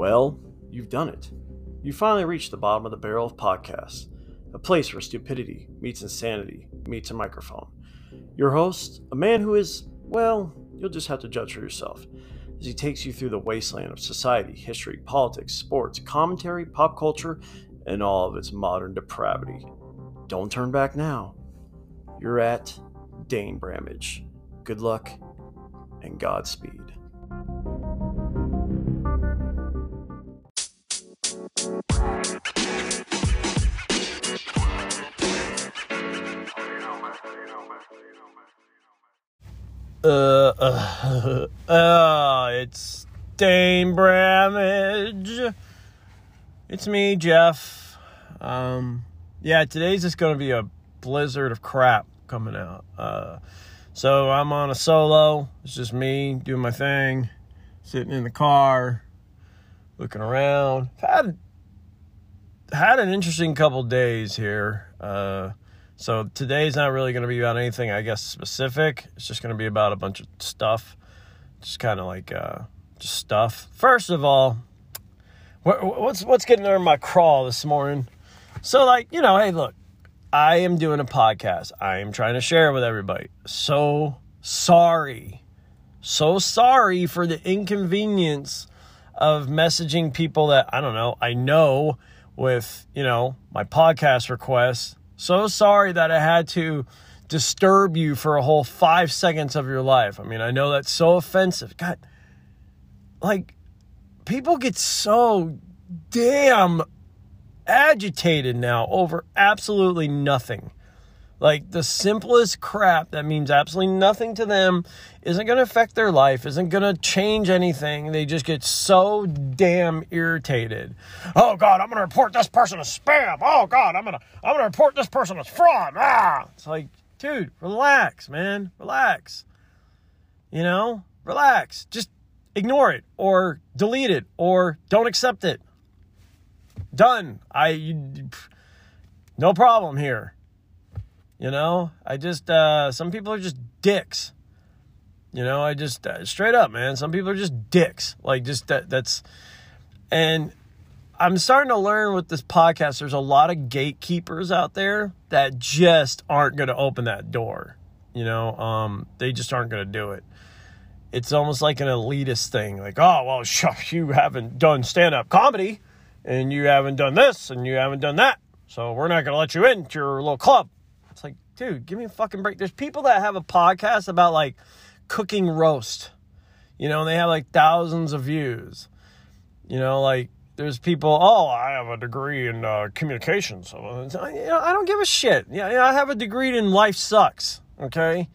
Well, you've done it. You finally reached the bottom of the barrel of podcasts, a place where stupidity meets insanity meets a microphone. Your host, a man who is, well, you'll just have to judge for yourself, as he takes you through the wasteland of society, history, politics, sports, commentary, pop culture, and all of its modern depravity. Don't turn back now. You're at Dane Bramage. Good luck and Godspeed. Uh, uh, uh, it's Dane Bramage. It's me, Jeff. Um, yeah, today's just gonna be a blizzard of crap coming out. Uh, so I'm on a solo. It's just me doing my thing, sitting in the car, looking around. Had had an interesting couple days here. Uh, so today's not really going to be about anything, I guess, specific. It's just going to be about a bunch of stuff, just kind of like uh, just stuff. First of all, what, what's what's getting under my crawl this morning? So like you know, hey, look, I am doing a podcast. I am trying to share it with everybody. So sorry, so sorry for the inconvenience of messaging people that I don't know. I know with you know my podcast requests so sorry that I had to disturb you for a whole five seconds of your life. I mean, I know that's so offensive. God, like, people get so damn agitated now over absolutely nothing. Like the simplest crap that means absolutely nothing to them isn't going to affect their life, isn't going to change anything. They just get so damn irritated. Oh god, I'm going to report this person as spam. Oh god, I'm going to I'm going to report this person as fraud. Ah. It's like, dude, relax, man. Relax. You know? Relax. Just ignore it or delete it or don't accept it. Done. I you, no problem here. You know, I just, uh, some people are just dicks. You know, I just, uh, straight up, man, some people are just dicks. Like, just that, that's, and I'm starting to learn with this podcast, there's a lot of gatekeepers out there that just aren't going to open that door. You know, um, they just aren't going to do it. It's almost like an elitist thing. Like, oh, well, you haven't done stand up comedy and you haven't done this and you haven't done that. So we're not going to let you into your little club. Dude, give me a fucking break. There's people that have a podcast about like cooking roast. You know, and they have like thousands of views. You know, like there's people, oh, I have a degree in uh, communications. So, you know, I don't give a shit. Yeah, I have a degree in life sucks. Okay.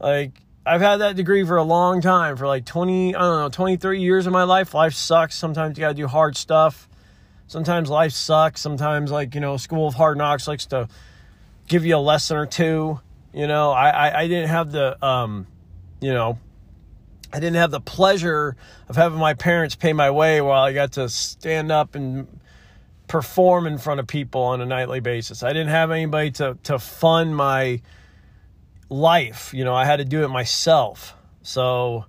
Like, I've had that degree for a long time, for like 20, I don't know, 23 years of my life. Life sucks. Sometimes you got to do hard stuff. Sometimes life sucks. Sometimes, like, you know, School of Hard Knocks likes to give you a lesson or two. You know, I, I, I didn't have the, um, you know, I didn't have the pleasure of having my parents pay my way while I got to stand up and perform in front of people on a nightly basis. I didn't have anybody to, to fund my life. You know, I had to do it myself. So,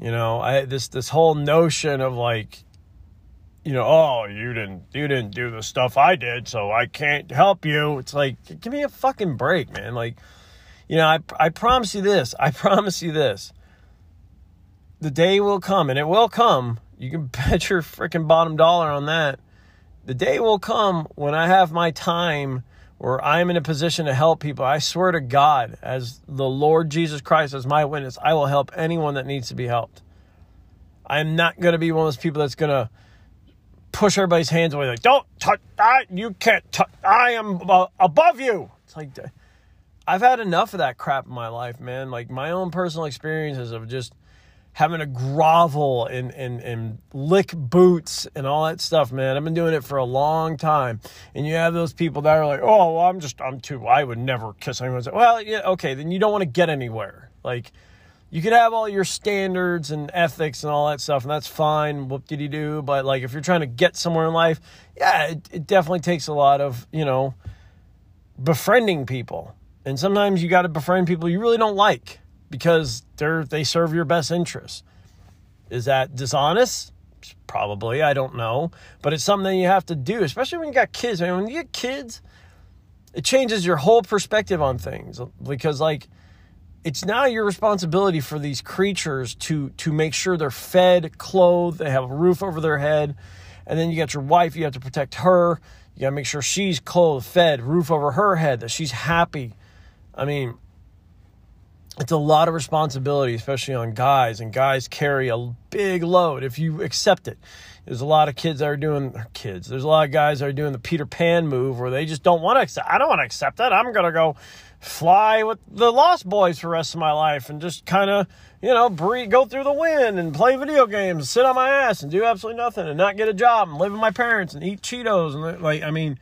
you know, I this this whole notion of like you know, oh, you didn't you didn't do the stuff I did, so I can't help you. It's like, give me a fucking break, man. Like, you know, I I promise you this. I promise you this. The day will come, and it will come. You can bet your freaking bottom dollar on that. The day will come when I have my time where I'm in a position to help people. I swear to God, as the Lord Jesus Christ as my witness, I will help anyone that needs to be helped. I'm not going to be one of those people that's going to push everybody's hands away. Like, don't touch. that. you can't touch. I am above you. It's like, uh, I've had enough of that crap in my life, man. Like my own personal experiences of just having to grovel and, and, and lick boots and all that stuff, man. I've been doing it for a long time. And you have those people that are like, oh, well, I'm just, I'm too, I would never kiss anyone. Well, yeah, okay, then you don't want to get anywhere. Like, you could have all your standards and ethics and all that stuff, and that's fine. Whoop did he do? But like, if you're trying to get somewhere in life, yeah, it, it definitely takes a lot of you know befriending people, and sometimes you got to befriend people you really don't like because they're they serve your best interests. Is that dishonest? Probably, I don't know, but it's something you have to do, especially when you got kids. I mean, when you get kids, it changes your whole perspective on things because, like, it's now your responsibility for these creatures to to make sure they're fed, clothed, they have a roof over their head, and then you got your wife. You have to protect her. You got to make sure she's clothed, fed, roof over her head, that she's happy. I mean, it's a lot of responsibility, especially on guys, and guys carry a big load if you accept it. There's a lot of kids that are doing kids. There's a lot of guys that are doing the Peter Pan move where they just don't want to accept. I don't want to accept that. I'm gonna go fly with the Lost Boys for the rest of my life and just kind of you know breathe, go through the wind and play video games, sit on my ass and do absolutely nothing and not get a job and live with my parents and eat Cheetos and like I mean,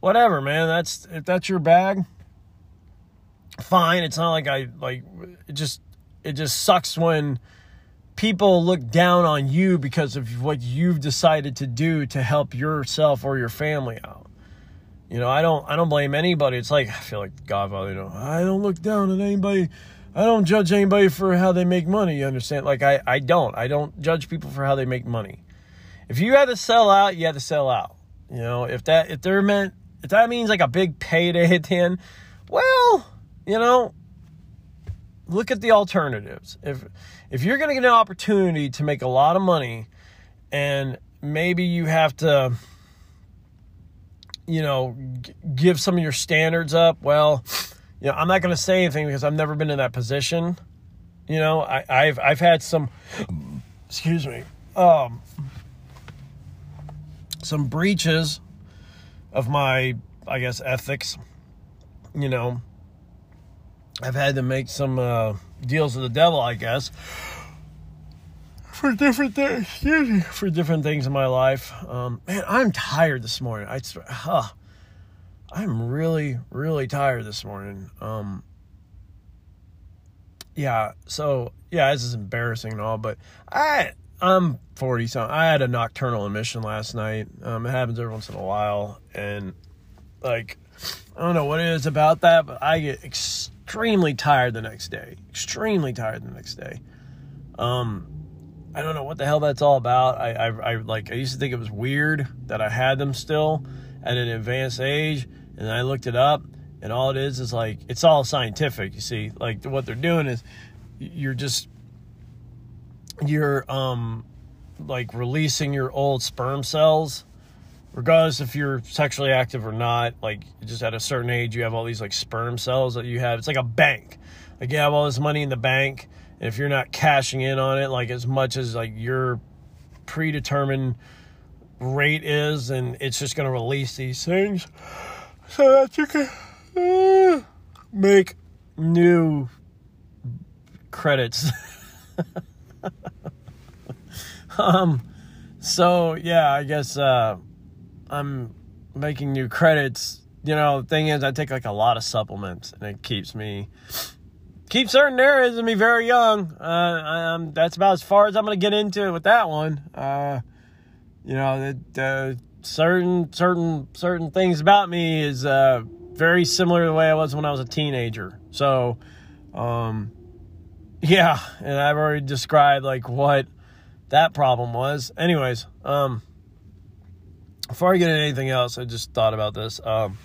whatever, man. That's if that's your bag fine. It's not like I like it just it just sucks when people look down on you because of what you've decided to do to help yourself or your family out. You know, I don't I don't blame anybody. It's like I feel like Godfather, you know, I don't look down at anybody. I don't judge anybody for how they make money, you understand? Like I I don't. I don't judge people for how they make money. If you had to sell out, you had to sell out. You know, if that if they're meant if that means like a big payday at the end, well, you know, look at the alternatives. If if you're going to get an opportunity to make a lot of money and maybe you have to you know, g- give some of your standards up, well, you know, I'm not going to say anything because I've never been in that position. You know, I, I've I've had some excuse me. Um some breaches of my I guess ethics, you know, I've had to make some uh, deals with the devil, I guess, for different things. For different things in my life. Um, man, I'm tired this morning. I, huh, I'm really, really tired this morning. Um, yeah, so yeah, this is embarrassing and all, but I I'm 40 something. I had a nocturnal emission last night. Um, it happens every once in a while, and like I don't know what it is about that, but I get extremely tired the next day. Extremely tired the next day. Um, I don't know what the hell that's all about. I, I, I like I used to think it was weird that I had them still at an advanced age, and I looked it up, and all it is is like it's all scientific. You see, like what they're doing is you're just you're um like releasing your old sperm cells regardless if you're sexually active or not, like just at a certain age, you have all these like sperm cells that you have. It's like a bank. Like you have all this money in the bank, and if you're not cashing in on it, like as much as like your predetermined rate is, and it's just going to release these things so that you can uh, make new credits. um. So yeah, I guess. Uh, I'm making new credits, you know, the thing is, I take like a lot of supplements, and it keeps me keeps certain areas of me very young. Uh, that's about as far as I'm gonna get into it with that one. Uh, you know, certain certain certain things about me is uh, very similar to the way I was when I was a teenager. So, um, yeah, and I've already described like what that problem was. Anyways, um before I get into anything else, I just thought about this. Um,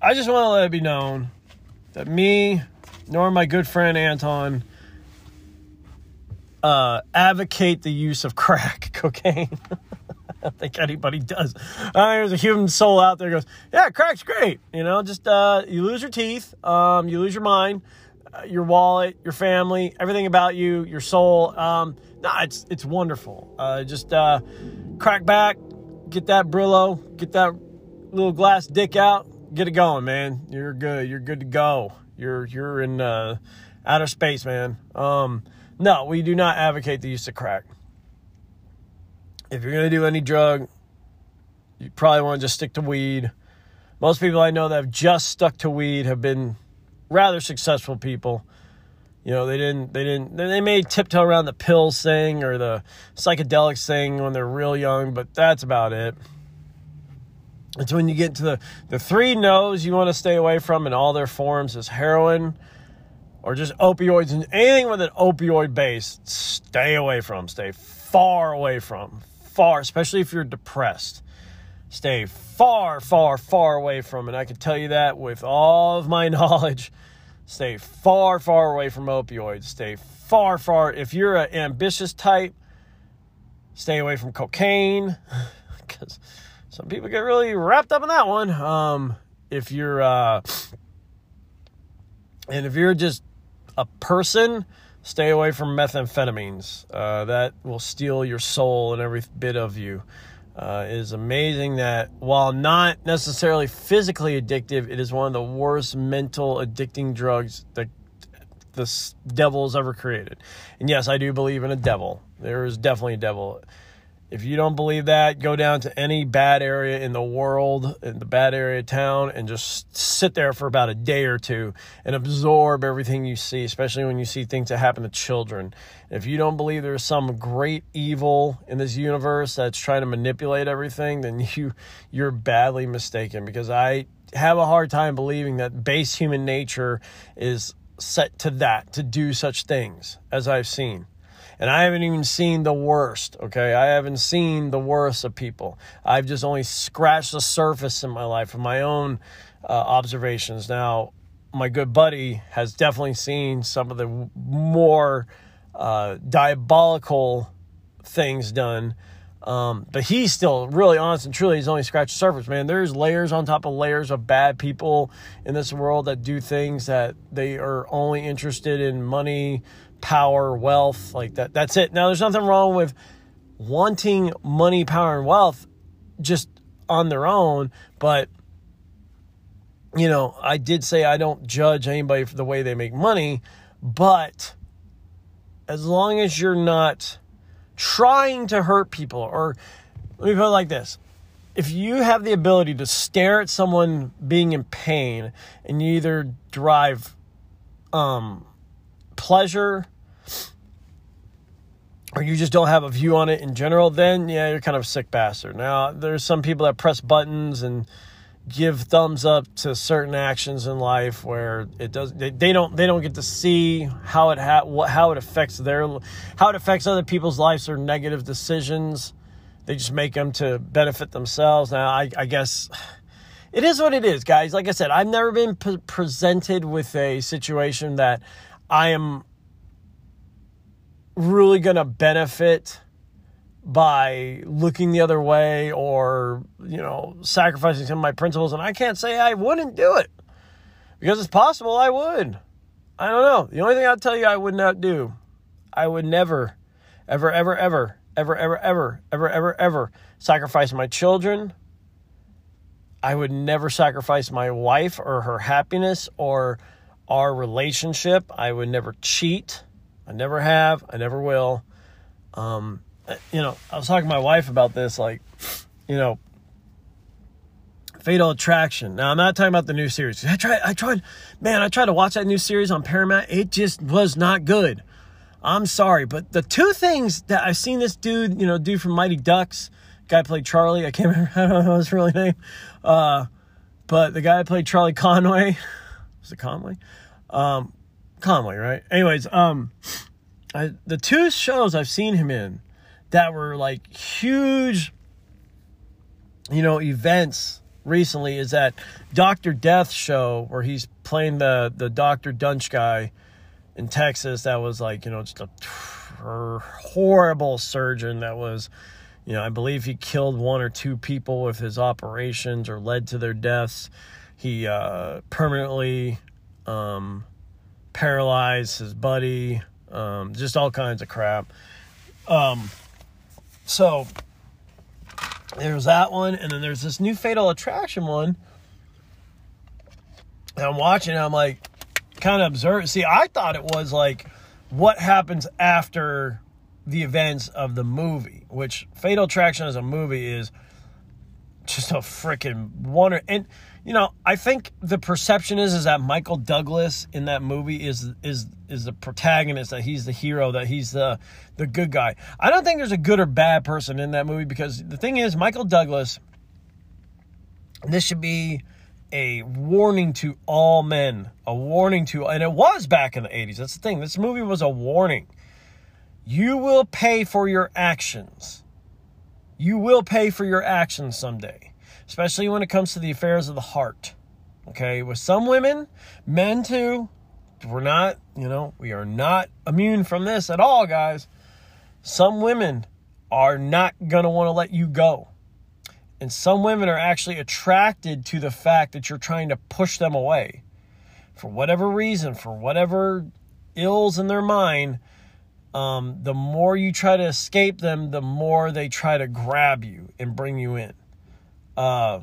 I just want to let it be known that me, nor my good friend Anton, uh, advocate the use of crack cocaine. I don't think anybody does. Uh, there's a human soul out there goes, yeah, crack's great. You know, just uh, you lose your teeth, um, you lose your mind, uh, your wallet, your family, everything about you, your soul. Um, nah, it's it's wonderful. Uh, just uh, crack back, get that Brillo, get that little glass dick out, get it going, man. You're good. You're good to go. You're you're in uh, outer space, man. Um, no, we do not advocate the use of crack. If you're gonna do any drug, you probably want to just stick to weed. Most people I know that have just stuck to weed have been rather successful people. You know, they didn't, they didn't, they may tiptoe around the pills thing or the psychedelics thing when they're real young, but that's about it. It's when you get to the, the three no's you want to stay away from in all their forms is heroin or just opioids and anything with an opioid base, stay away from. Stay far away from. Far, especially if you're depressed. Stay far, far, far away from it. I can tell you that with all of my knowledge. Stay far, far away from opioids. Stay far, far. If you're an ambitious type, stay away from cocaine because some people get really wrapped up in that one. Um, if you're, uh, and if you're just a person, stay away from methamphetamines. Uh, that will steal your soul and every bit of you. Uh, it is amazing that while not necessarily physically addictive, it is one of the worst mental addicting drugs that the devil's ever created. And yes, I do believe in a devil. There is definitely a devil. If you don't believe that, go down to any bad area in the world, in the bad area of town, and just sit there for about a day or two and absorb everything you see, especially when you see things that happen to children. If you don't believe there's some great evil in this universe that's trying to manipulate everything, then you you're badly mistaken because I have a hard time believing that base human nature is set to that, to do such things as I've seen. And I haven't even seen the worst, okay? I haven't seen the worst of people. I've just only scratched the surface in my life of my own uh, observations. Now, my good buddy has definitely seen some of the more uh, diabolical things done. Um, but he's still really honest and truly, he's only scratched the surface, man. There's layers on top of layers of bad people in this world that do things that they are only interested in money, power, wealth, like that. That's it. Now, there's nothing wrong with wanting money, power, and wealth just on their own, but you know, I did say I don't judge anybody for the way they make money, but as long as you're not trying to hurt people, or let me put it like this if you have the ability to stare at someone being in pain and you either derive um, pleasure or you just don't have a view on it in general, then yeah, you're kind of a sick bastard. Now, there's some people that press buttons and give thumbs up to certain actions in life where it does they, they don't they don't get to see how it ha- what, how it affects their how it affects other people's lives or negative decisions. They just make them to benefit themselves. Now, I, I guess it is what it is, guys. Like I said, I've never been p- presented with a situation that I am really going to benefit by looking the other way or, you know, sacrificing some of my principles. And I can't say I wouldn't do it because it's possible I would. I don't know. The only thing I'll tell you I would not do, I would never, ever, ever, ever, ever, ever, ever, ever, ever, ever sacrifice my children. I would never sacrifice my wife or her happiness or our relationship. I would never cheat. I never have. I never will. Um, you know, I was talking to my wife about this, like, you know, Fatal Attraction. Now, I'm not talking about the new series. I tried, I tried, man, I tried to watch that new series on Paramount. It just was not good. I'm sorry, but the two things that I've seen this dude, you know, dude from Mighty Ducks, guy played Charlie. I can't remember, I don't know his real name. Uh, but the guy played Charlie Conway, was it Conway? Um, Conway, right? Anyways, um, I, the two shows I've seen him in that were like huge, you know, events recently is that Doctor Death show where he's playing the the Doctor Duntsch guy in Texas. That was like you know just a horrible surgeon that was. You know, I believe he killed one or two people with his operations or led to their deaths. He uh, permanently um, paralyzed his buddy, um, just all kinds of crap. Um, so there's that one, and then there's this new Fatal Attraction one. And I'm watching, and I'm like, kind of observe. See, I thought it was like what happens after the events of the movie, which Fatal Attraction as a movie is just a freaking wonder. And you know, I think the perception is is that Michael Douglas in that movie is is is the protagonist, that he's the hero, that he's the the good guy. I don't think there's a good or bad person in that movie because the thing is, Michael Douglas. This should be a warning to all men, a warning to, and it was back in the 80s. That's the thing. This movie was a warning. you will pay for your actions. You will pay for your actions someday, especially when it comes to the affairs of the heart. Okay, with some women, men too, we're not, you know, we are not immune from this at all, guys. Some women are not going to want to let you go. And some women are actually attracted to the fact that you're trying to push them away. For whatever reason, for whatever ills in their mind, um, the more you try to escape them, the more they try to grab you and bring you in. Uh,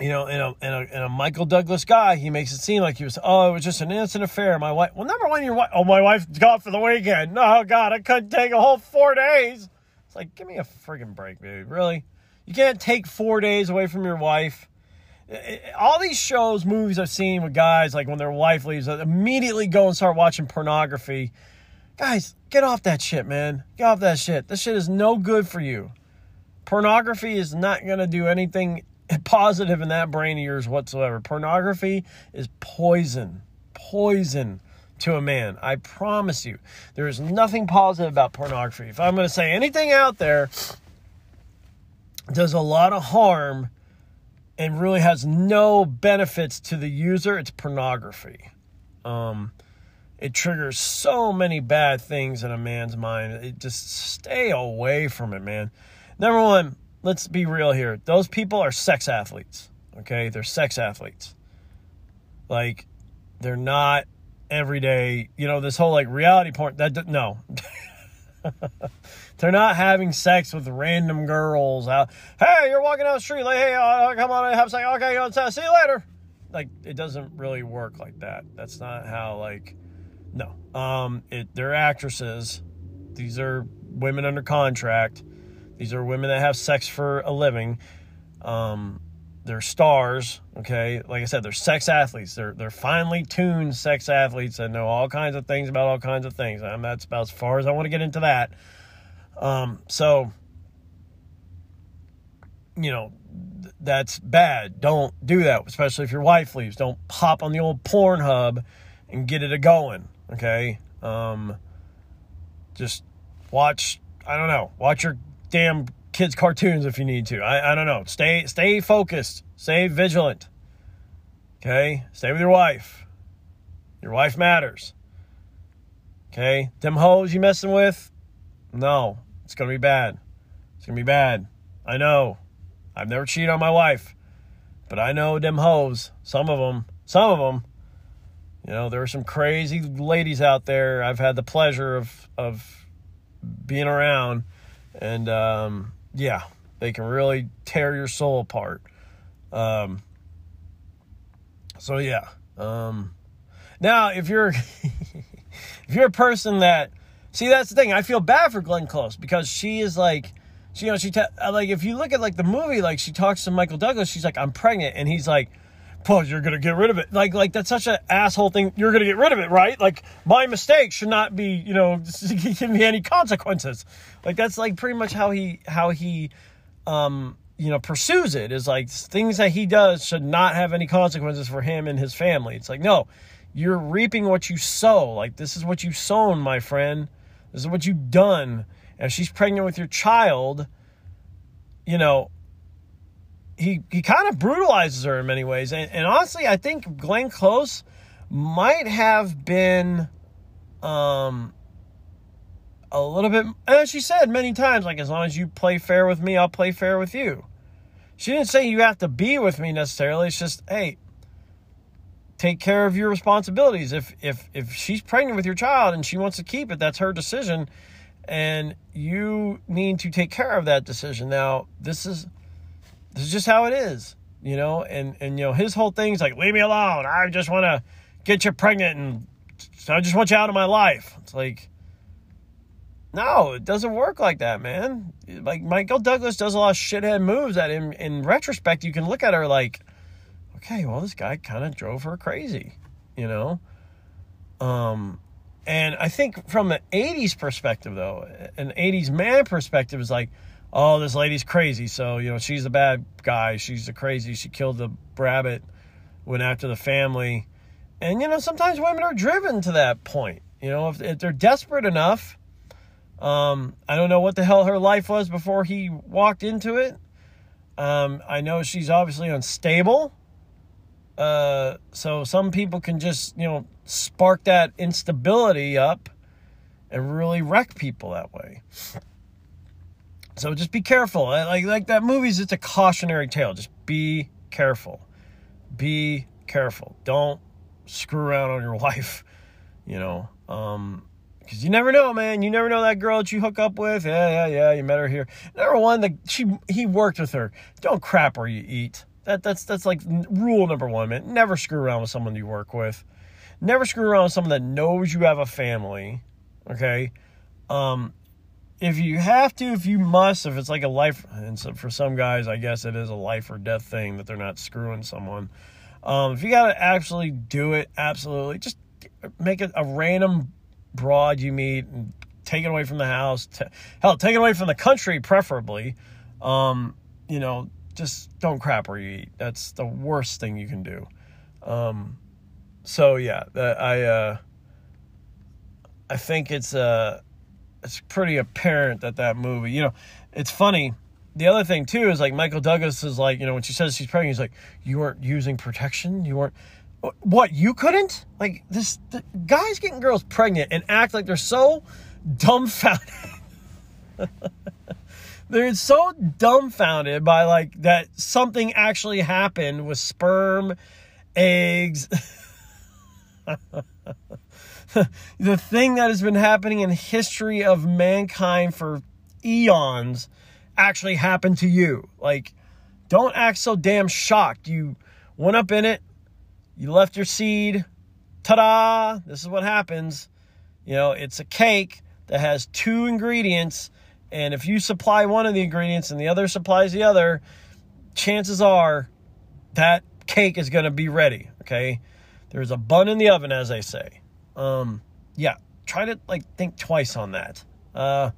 you know, in a, in a, in a Michael Douglas guy, he makes it seem like he was, oh, it was just an innocent affair. My wife, well, number one, your wife, oh, my wife got for the weekend. Oh, God, I couldn't take a whole four days. It's like, give me a friggin' break, baby. Really? You can't take four days away from your wife. All these shows, movies I've seen with guys, like when their wife leaves, immediately go and start watching pornography. Guys, get off that shit, man. Get off that shit. This shit is no good for you. Pornography is not going to do anything positive in that brain of yours whatsoever. Pornography is poison. Poison to a man. I promise you. There is nothing positive about pornography. If I'm going to say anything out there does a lot of harm and really has no benefits to the user, it's pornography. Um, it triggers so many bad things in a man's mind. It just stay away from it, man. Number one, let's be real here. Those people are sex athletes. Okay, they're sex athletes. Like, they're not everyday. You know, this whole like reality porn. That no. they're not having sex with random girls out. Hey, you're walking down the street. Like, hey, uh, come on, have sex. Okay, uh, see you later. Like, it doesn't really work like that. That's not how. Like, no. Um, it. They're actresses. These are women under contract these are women that have sex for a living. Um, they're stars, okay? Like I said, they're sex athletes. They're they're finely tuned sex athletes that know all kinds of things about all kinds of things. And that's about as far as I want to get into that. Um, so you know, th- that's bad. Don't do that, especially if your wife leaves. Don't pop on the old Pornhub and get it a going, okay? Um, just watch, I don't know, watch your damn kids cartoons if you need to. I, I don't know. Stay stay focused. Stay vigilant. Okay? Stay with your wife. Your wife matters. Okay? Them hoes you messing with? No. It's gonna be bad. It's gonna be bad. I know. I've never cheated on my wife. But I know them hoes. Some of them. Some of them. You know, there are some crazy ladies out there I've had the pleasure of of being around and um, yeah, they can really tear your soul apart. Um, so yeah. Um, now, if you're if you're a person that see, that's the thing. I feel bad for Glenn Close because she is like, she, you know, she te- like if you look at like the movie, like she talks to Michael Douglas, she's like, I'm pregnant, and he's like well, you're gonna get rid of it. Like, like that's such an asshole thing. You're gonna get rid of it, right? Like, my mistake should not be, you know, give me any consequences. Like, that's like pretty much how he, how he, um, you know, pursues it. Is like things that he does should not have any consequences for him and his family. It's like, no, you're reaping what you sow. Like, this is what you've sown, my friend. This is what you've done. And if she's pregnant with your child, you know, he he kind of brutalizes her in many ways. And, and, honestly, I think Glenn Close might have been um a little bit as she said many times, like as long as you play fair with me, I'll play fair with you. She didn't say you have to be with me necessarily. It's just, hey, take care of your responsibilities. If if if she's pregnant with your child and she wants to keep it, that's her decision. And you need to take care of that decision. Now, this is this is just how it is, you know. And and you know his whole thing's like, leave me alone. I just want to get you pregnant, and I just want you out of my life. It's like, no, it doesn't work like that, man. Like Michael Douglas does a lot of shithead moves that, in in retrospect, you can look at her like, okay, well, this guy kind of drove her crazy, you know. Um, and I think from an 80s perspective, though, an 80s man perspective is like, oh, this lady's crazy. So, you know, she's a bad guy. She's a crazy. She killed the rabbit, went after the family. And, you know, sometimes women are driven to that point. You know, if, if they're desperate enough, um, I don't know what the hell her life was before he walked into it. Um, I know she's obviously unstable. Uh, so some people can just, you know, spark that instability up and really wreck people that way. So just be careful. Like like that movie's it's a cautionary tale. Just be careful. Be careful. Don't screw around on your wife, you know. Um because you never know, man. You never know that girl that you hook up with. Yeah, yeah, yeah. You met her here. Number one, the, she he worked with her. Don't crap where you eat. That that's that's like rule number one, man. Never screw around with someone you work with. Never screw around with someone that knows you have a family. Okay. Um, if you have to, if you must, if it's like a life, and so for some guys, I guess it is a life or death thing that they're not screwing someone. Um, if you got to actually do it, absolutely, just make it a random broad you meet and take it away from the house. T- hell, take it away from the country, preferably. Um, you know, just don't crap where you eat. That's the worst thing you can do. Um, so yeah, I uh, I think it's uh, it's pretty apparent that that movie. You know, it's funny. The other thing too is like Michael Douglas is like, you know, when she says she's pregnant, he's like, you weren't using protection, you weren't what you couldn't like this guys getting girls pregnant and act like they're so dumbfounded they're so dumbfounded by like that something actually happened with sperm eggs the thing that has been happening in history of mankind for eons actually happened to you like don't act so damn shocked you went up in it you left your seed. Ta-da! This is what happens. You know, it's a cake that has two ingredients, and if you supply one of the ingredients and the other supplies the other, chances are that cake is going to be ready. Okay, there's a bun in the oven, as they say. Um, yeah, try to like think twice on that. Uh,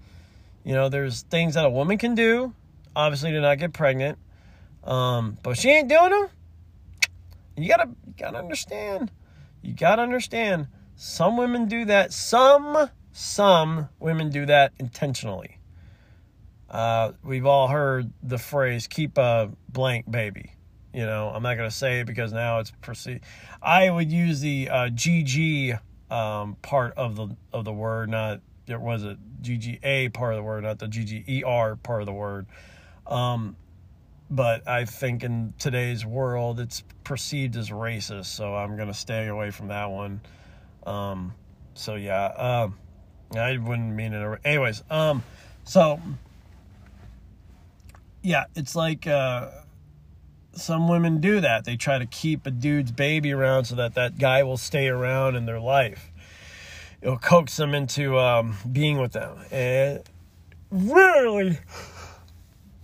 you know, there's things that a woman can do, obviously, to not get pregnant. Um, but she ain't doing them. You gotta, you gotta understand. You gotta understand. Some women do that. Some, some women do that intentionally. Uh, we've all heard the phrase "keep a blank baby." You know, I'm not gonna say it because now it's perceived. I would use the uh, GG um, part of the of the word, not there was a GGA part of the word, not the GGER part of the word. Um, but I think in today's world it's perceived as racist, so I'm gonna stay away from that one. Um, so yeah, uh, I wouldn't mean it. Anyways, um, so yeah, it's like uh, some women do that. They try to keep a dude's baby around so that that guy will stay around in their life. It'll coax them into um, being with them, and rarely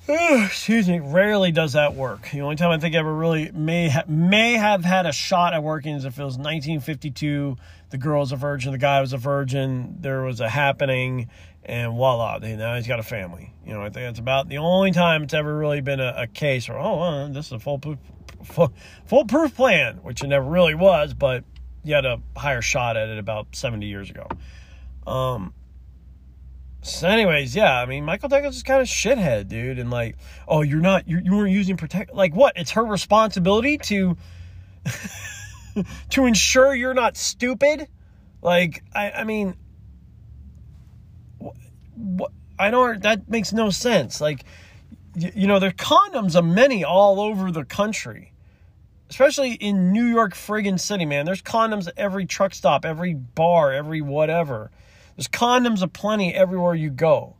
excuse me, rarely does that work. The only time I think I ever really may ha- may have had a shot at working is if it was 1952. The girl was a virgin, the guy was a virgin. There was a happening, and voila, now he's got a family. You know, I think that's about the only time it's ever really been a, a case where oh, well, this is a foolproof, full, foolproof plan, which it never really was, but you had a higher shot at it about 70 years ago. Um, so, anyways, yeah, I mean, Michael Douglas is kind of shithead, dude, and like, oh, you're not, you're, you weren't using protect, like, what? It's her responsibility to, to ensure you're not stupid. Like, I, I mean, I don't. That makes no sense. Like, you, you know, there are condoms of many all over the country, especially in New York friggin' city, man. There's condoms at every truck stop, every bar, every whatever. There's condoms aplenty everywhere you go.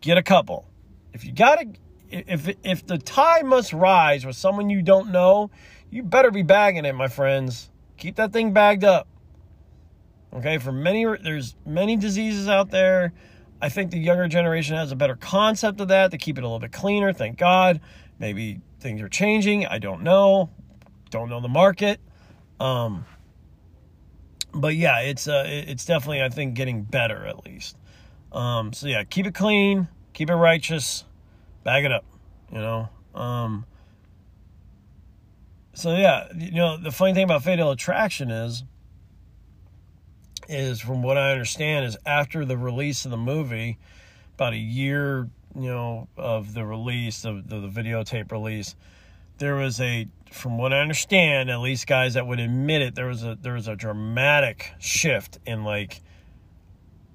Get a couple. If you got to, if if the tide must rise with someone you don't know, you better be bagging it, my friends. Keep that thing bagged up. Okay, for many there's many diseases out there. I think the younger generation has a better concept of that. to keep it a little bit cleaner. Thank God. Maybe things are changing. I don't know. Don't know the market. Um, but yeah, it's uh, it's definitely I think getting better at least. Um, so yeah, keep it clean, keep it righteous, bag it up, you know. Um, so yeah, you know the funny thing about fatal attraction is is, from what I understand, is after the release of the movie, about a year, you know, of the release of the, the videotape release, there was a, from what I understand, at least guys that would admit it, there was a there was a dramatic shift in like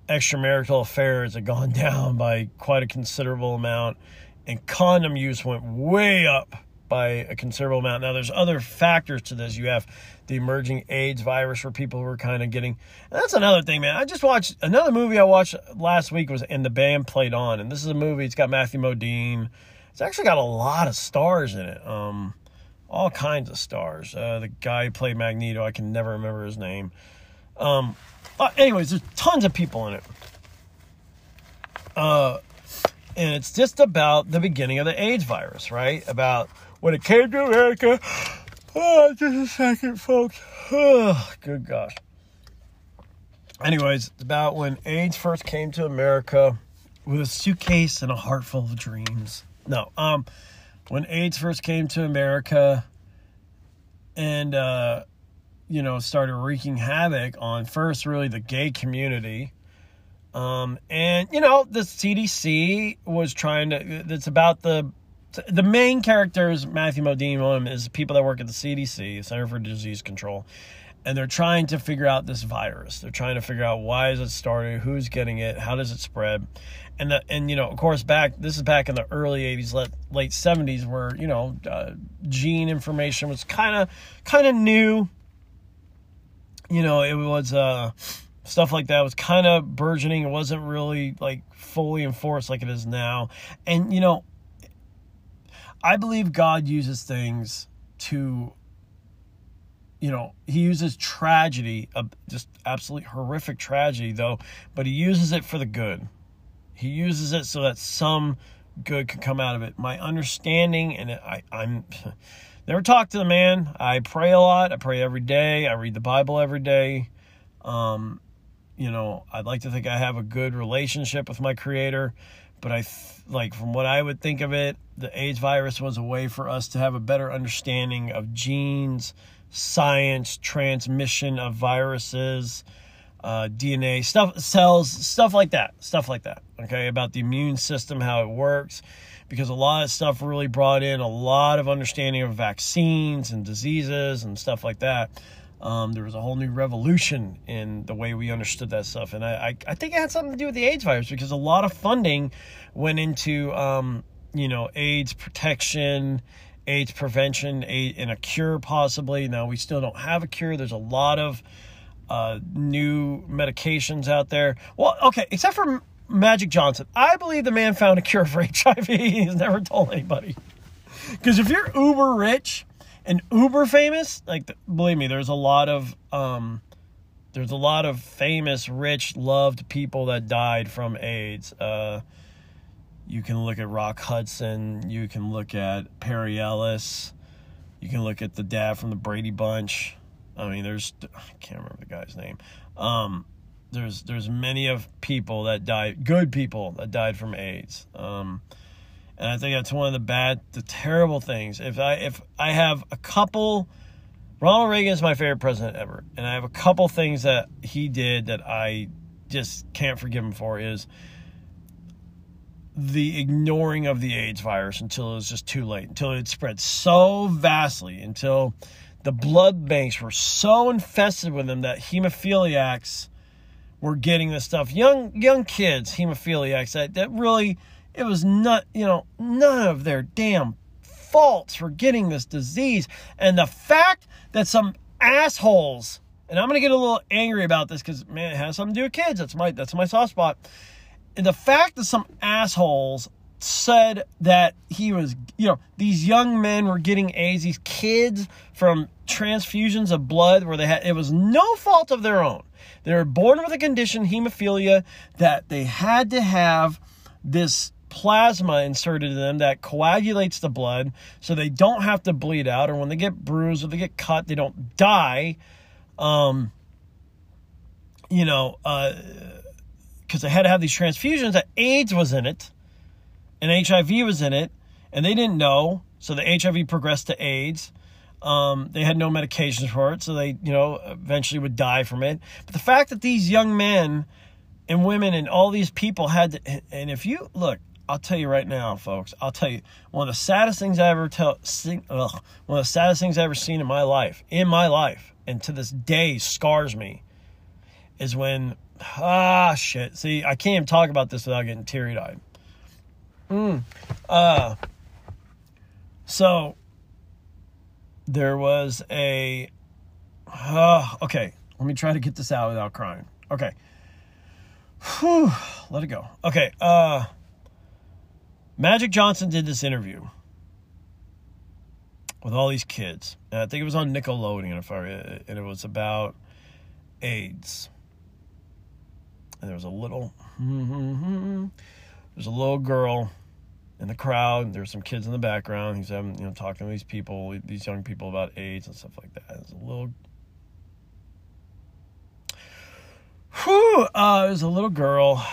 extramarital affairs had gone down by quite a considerable amount, and condom use went way up by a considerable amount. Now, there's other factors to this. You have the emerging AIDS virus where people were kind of getting. that's another thing, man. I just watched another movie I watched last week was and the band played on, and this is a movie. It's got Matthew Modine. It's actually got a lot of stars in it. Um, all kinds of stars. Uh, the guy who played Magneto, I can never remember his name. Um, uh, anyways, there's tons of people in it. Uh, and it's just about the beginning of the AIDS virus, right? About when it came to America. Oh, just a second, folks. Oh, good gosh. Anyways, it's about when AIDS first came to America with a suitcase and a heart full of dreams. No, um, when AIDS first came to America and, uh, you know, started wreaking havoc on first really the gay community. Um, and, you know, the CDC was trying to, it's about the the main characters, Matthew Modine, one is people that work at the CDC, Center for Disease Control, and they're trying to figure out this virus. They're trying to figure out why is it started, who's getting it, how does it spread, and the, and you know, of course, back this is back in the early '80s, late, late '70s, where you know, uh, gene information was kind of kind of new. You know, it was uh, stuff like that was kind of burgeoning. It wasn't really like fully enforced like it is now, and you know I believe God uses things to, you know, He uses tragedy, just absolutely horrific tragedy, though, but He uses it for the good. He uses it so that some good can come out of it. My understanding, and I, I'm never talked to the man. I pray a lot. I pray every day. I read the Bible every day. Um, you know, I'd like to think I have a good relationship with my Creator but I like from what I would think of it, the AIDS virus was a way for us to have a better understanding of genes, science, transmission of viruses, uh, DNA stuff, cells, stuff like that, stuff like that. Okay, about the immune system, how it works, because a lot of stuff really brought in a lot of understanding of vaccines and diseases and stuff like that. Um, there was a whole new revolution in the way we understood that stuff. And I, I, I, think it had something to do with the AIDS virus because a lot of funding went into, um, you know, AIDS protection, AIDS prevention, AIDS, and a cure possibly. Now, we still don't have a cure. There's a lot of uh, new medications out there. Well, okay, except for Magic Johnson. I believe the man found a cure for HIV. He's never told anybody. Because if you're uber rich, and uber famous like believe me there's a lot of um there's a lot of famous rich loved people that died from aids. Uh you can look at rock hudson. You can look at perry ellis. You can look at the dad from the brady bunch. I mean there's i can't remember the guy's name. Um there's there's many of people that died good people that died from aids. Um and I think that's one of the bad, the terrible things. If I if I have a couple, Ronald Reagan is my favorite president ever, and I have a couple things that he did that I just can't forgive him for is the ignoring of the AIDS virus until it was just too late, until it spread so vastly, until the blood banks were so infested with them that hemophiliacs were getting this stuff. Young young kids, hemophiliacs that, that really it was not, you know, none of their damn faults for getting this disease. And the fact that some assholes, and I'm gonna get a little angry about this because man, it has something to do with kids. That's my that's my soft spot. And the fact that some assholes said that he was, you know, these young men were getting AIDS, these kids from transfusions of blood where they had, it was no fault of their own. They were born with a condition, hemophilia, that they had to have this plasma inserted in them that coagulates the blood so they don't have to bleed out or when they get bruised or they get cut they don't die um you know uh because they had to have these transfusions that aids was in it and hiv was in it and they didn't know so the hiv progressed to aids Um, they had no medications for it, so they, you know, eventually would die from it. But the fact that these young men and women and all these people had to, and if you look, I'll tell you right now, folks, I'll tell you one of the saddest things I ever tell, ugh, one of the saddest things I ever seen in my life, in my life, and to this day scars me, is when, ah, shit. See, I can't even talk about this without getting teary eyed. Mm. Uh, so there was a uh, okay let me try to get this out without crying okay Whew, let it go okay uh magic johnson did this interview with all these kids and i think it was on nickelodeon if i and it was about aids and there was a little there's a little girl in the crowd. There's some kids in the background. He's having, you know, talking to these people, these young people about AIDS and stuff like that. It's a little. Whew, uh, there's a little girl.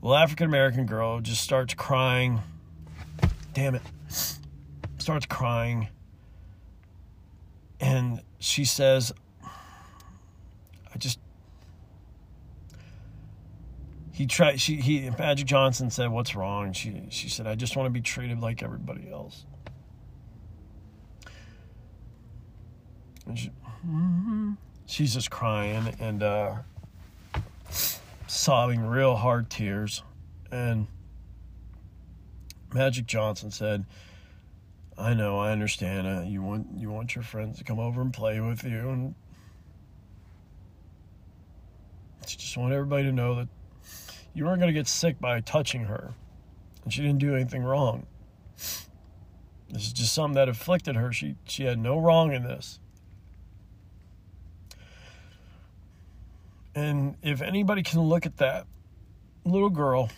Well, African American girl just starts crying. Damn it. Starts crying. And she says, I just he tried she he Magic Johnson said what's wrong she she said I just want to be treated like everybody else she, she's just crying and uh, sobbing real hard tears and Magic Johnson said I know I understand uh, you want you want your friends to come over and play with you and she just want everybody to know that you weren't going to get sick by touching her. And she didn't do anything wrong. This is just something that afflicted her. She she had no wrong in this. And if anybody can look at that little girl,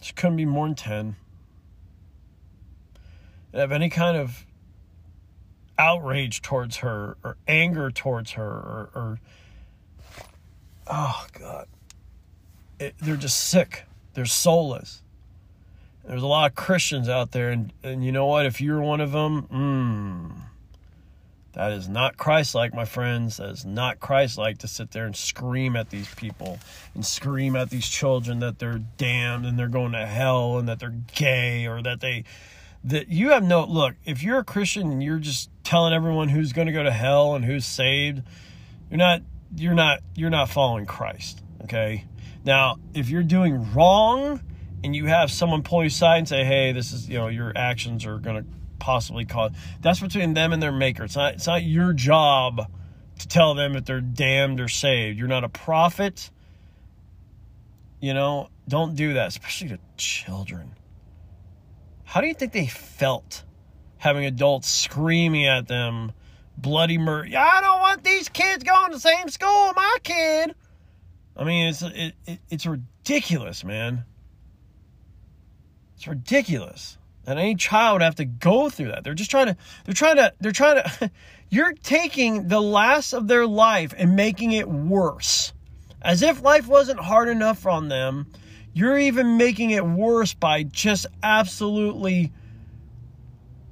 she couldn't be more than 10, and have any kind of outrage towards her or anger towards her or, or oh God it, they're just sick. They're soulless. There's a lot of Christians out there, and, and you know what? If you're one of them, mm, that is not Christ like, my friends. That is not Christ like to sit there and scream at these people and scream at these children that they're damned and they're going to hell and that they're gay or that they. That you have no look, if you're a Christian and you're just telling everyone who's going to go to hell and who's saved, you're not you're not you're not following Christ, okay? Now, if you're doing wrong and you have someone pull you aside and say, hey, this is, you know, your actions are going to possibly cause, that's between them and their maker. It's not, it's not your job to tell them if they're damned or saved. You're not a prophet. You know, don't do that, especially to children. How do you think they felt having adults screaming at them, bloody murder? I don't want these kids going to the same school my kid. I mean, it's it, it, it's ridiculous, man. It's ridiculous that any child would have to go through that. They're just trying to. They're trying to. They're trying to. You're taking the last of their life and making it worse, as if life wasn't hard enough on them. You're even making it worse by just absolutely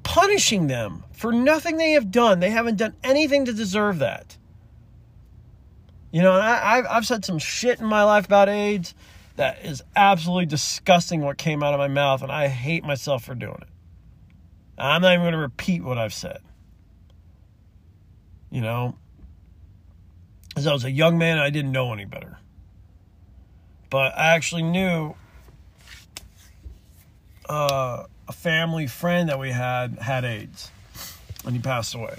punishing them for nothing they have done. They haven't done anything to deserve that. You know, I, I've, I've said some shit in my life about AIDS that is absolutely disgusting what came out of my mouth, and I hate myself for doing it. I'm not even going to repeat what I've said. You know, as I was a young man, I didn't know any better. But I actually knew uh, a family friend that we had had AIDS, and he passed away.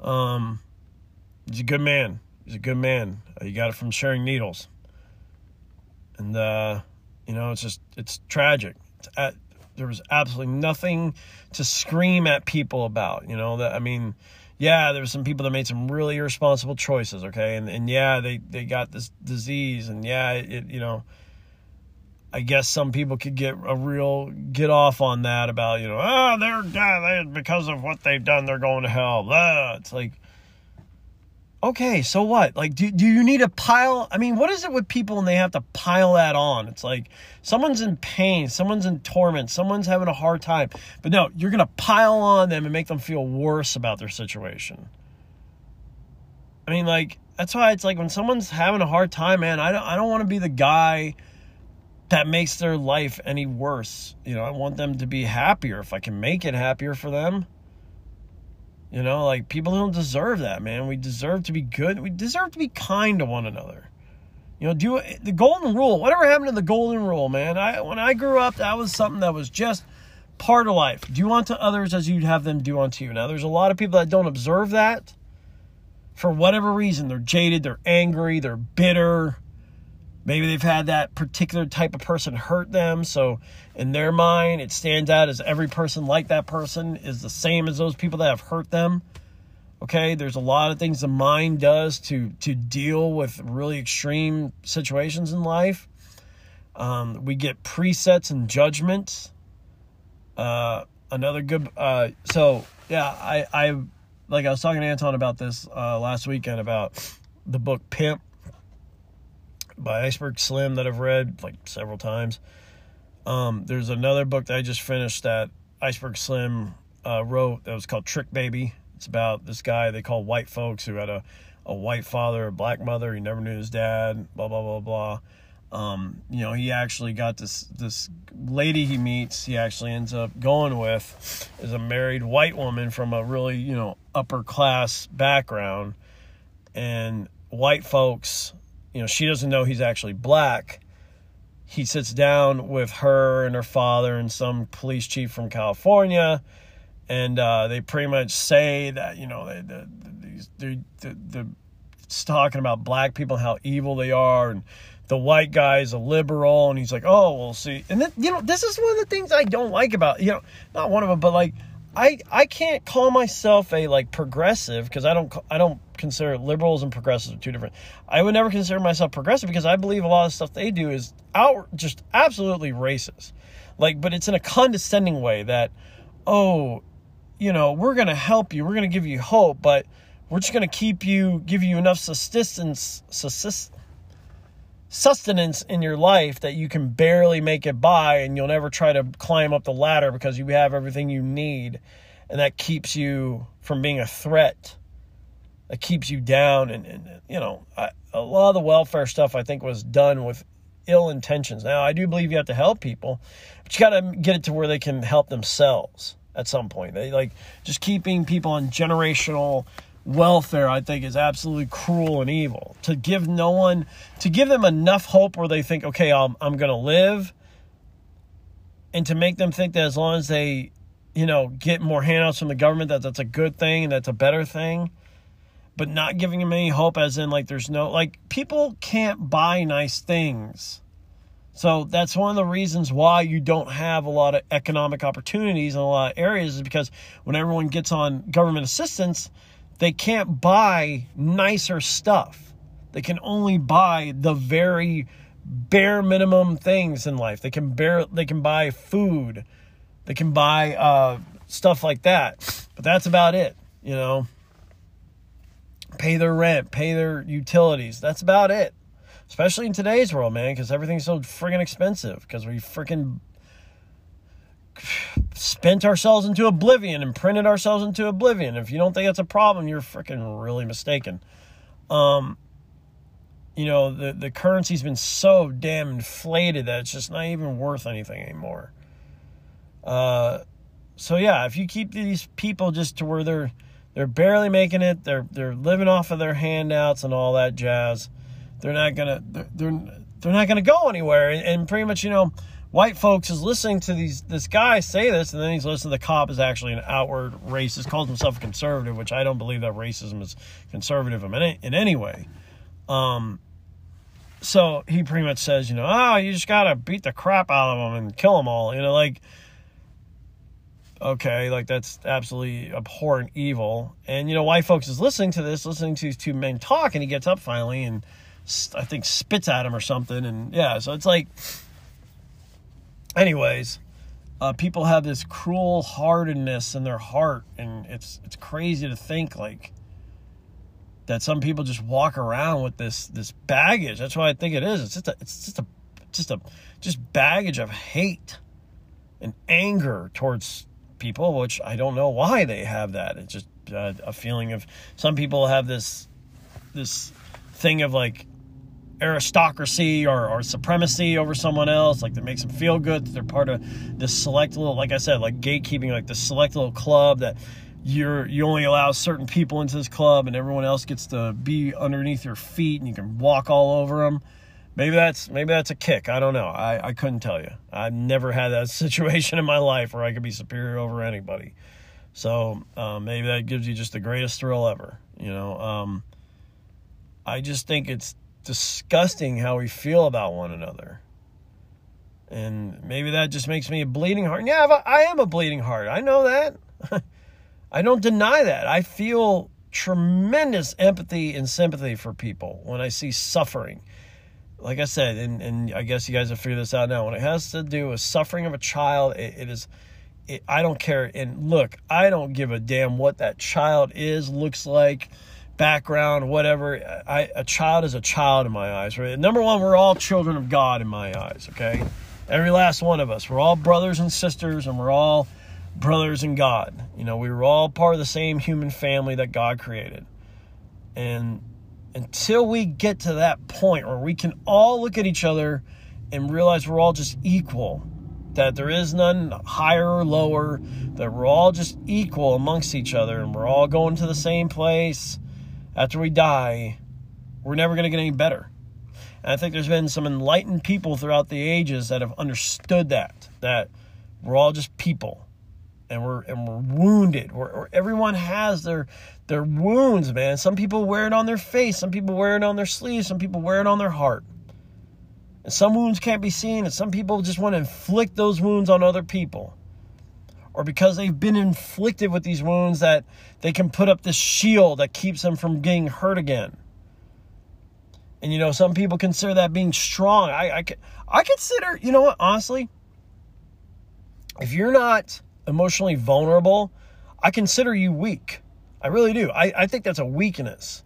Um, he's a good man. He's a good man. Uh, he got it from sharing needles. And, uh, you know, it's just, it's tragic. It's at, there was absolutely nothing to scream at people about, you know, that, I mean, yeah, there were some people that made some really irresponsible choices, okay? And, and yeah, they, they got this disease, and yeah, it, you know, I guess some people could get a real get off on that about, you know, oh, they're, they, because of what they've done, they're going to hell. It's like, okay, so what? Like, do, do you need to pile? I mean, what is it with people and they have to pile that on? It's like someone's in pain, someone's in torment, someone's having a hard time. But no, you're going to pile on them and make them feel worse about their situation. I mean, like, that's why it's like when someone's having a hard time, man, I don't, I don't want to be the guy that makes their life any worse. You know, I want them to be happier if I can make it happier for them. You know, like people don't deserve that, man. We deserve to be good. We deserve to be kind to one another. You know, do the golden rule. Whatever happened to the golden rule, man? I when I grew up, that was something that was just part of life. Do unto others as you'd have them do unto you. Now, there's a lot of people that don't observe that for whatever reason. They're jaded, they're angry, they're bitter, Maybe they've had that particular type of person hurt them. So in their mind, it stands out as every person like that person is the same as those people that have hurt them. Okay, there's a lot of things the mind does to to deal with really extreme situations in life. Um, we get presets and judgments. Uh, another good. Uh, so yeah, I I like I was talking to Anton about this uh, last weekend about the book Pimp by Iceberg Slim that I've read like several times. Um, there's another book that I just finished that Iceberg Slim uh, wrote that was called Trick Baby. It's about this guy they call white folks who had a, a white father, a black mother. He never knew his dad. Blah blah blah blah. Um, you know, he actually got this this lady he meets. He actually ends up going with is a married white woman from a really you know upper class background, and white folks you know, she doesn't know he's actually black. He sits down with her and her father and some police chief from California, and uh, they pretty much say that you know they, the, the, the, the, talking about black people and how evil they are and the white guy is a liberal and he's like oh we'll see and then you know this is one of the things i don't like about you know not one of them but like I I can't call myself a like progressive because I don't I don't consider liberals and progressives are two different. I would never consider myself progressive because I believe a lot of stuff they do is out just absolutely racist. Like, but it's in a condescending way that, oh, you know, we're gonna help you, we're gonna give you hope, but we're just gonna keep you, give you enough sustenance, sustenance in your life that you can barely make it by and you'll never try to climb up the ladder because you have everything you need and that keeps you from being a threat that keeps you down and, and you know I, a lot of the welfare stuff i think was done with ill intentions. Now i do believe you have to help people but you got to get it to where they can help themselves at some point. They like just keeping people on generational welfare i think is absolutely cruel and evil. To give no one to give them enough hope where they think okay i'm, I'm to live and to make them think that as long as they you know get more handouts from the government that that's a good thing and that's a better thing but not giving them any hope as in like there's no like people can't buy nice things so that's one of the reasons why you don't have a lot of economic opportunities in a lot of areas is because when everyone gets on government assistance they can't buy nicer stuff. They can only buy the very bare minimum things in life. They can bear they can buy food. They can buy uh, stuff like that. But that's about it, you know. Pay their rent, pay their utilities. That's about it. Especially in today's world, man, because everything's so friggin' expensive. Because we freaking spent ourselves into oblivion and printed ourselves into oblivion. If you don't think that's a problem, you're freaking really mistaken. Um, you know, the, the currency's been so damn inflated that it's just not even worth anything anymore. Uh, so yeah, if you keep these people just to where they're they're barely making it, they're they're living off of their handouts and all that jazz, they're not gonna they're they're, they're not gonna go anywhere. And, and pretty much, you know, white folks is listening to these this guy say this, and then he's listening to the cop is actually an outward racist, calls himself a conservative, which I don't believe that racism is conservative in any, in any way. Um, so he pretty much says, you know, oh, you just gotta beat the crap out of them and kill them all, you know, like. Okay, like that's absolutely abhorrent evil. And you know, white folks is listening to this, listening to these two men talk, and he gets up finally and I think spits at him or something. And yeah, so it's like, anyways, uh, people have this cruel heartedness in their heart, and it's it's crazy to think like, that some people just walk around with this this baggage. That's what I think it is. It's just a it's just a just a just baggage of hate and anger towards people, which I don't know why they have that. It's just uh, a feeling of some people have this this thing of like aristocracy or, or supremacy over someone else like that makes them feel good that they're part of this select little like i said like gatekeeping like the select little club that you're you only allow certain people into this club and everyone else gets to be underneath your feet and you can walk all over them maybe that's maybe that's a kick. I don't know. I, I couldn't tell you. I've never had that situation in my life where i could be superior over anybody. So um, maybe that gives you just the greatest thrill ever you know? Um, i just think it's disgusting how we feel about one another. And maybe that just makes me a bleeding heart. Yeah i am a bleeding heart. I know that. I don't deny that. I feel tremendous empathy and sympathy for people when I see suffering. Like I said, and, and I guess you guys have figured this out now. When it has to do with suffering of a child, it, it is, it, I don't care. And look, I don't give a damn what that child is, looks like, background, whatever. I, a child is a child in my eyes, right? Number one, we're all children of God in my eyes, okay? Every last one of us. We're all brothers and sisters, and we're all brothers in God. You know, we were all part of the same human family that God created. And until we get to that point where we can all look at each other and realize we're all just equal, that there is none higher or lower, that we're all just equal amongst each other and we're all going to the same place after we die, we're never going to get any better. And I think there's been some enlightened people throughout the ages that have understood that, that we're all just people and we're and we're wounded. We're, everyone has their their wounds, man. Some people wear it on their face, some people wear it on their sleeve, some people wear it on their heart. And some wounds can't be seen, and some people just want to inflict those wounds on other people. Or because they've been inflicted with these wounds that they can put up this shield that keeps them from getting hurt again. And you know, some people consider that being strong. I I, I consider, you know what, honestly, if you're not emotionally vulnerable, I consider you weak. I really do. I, I think that's a weakness.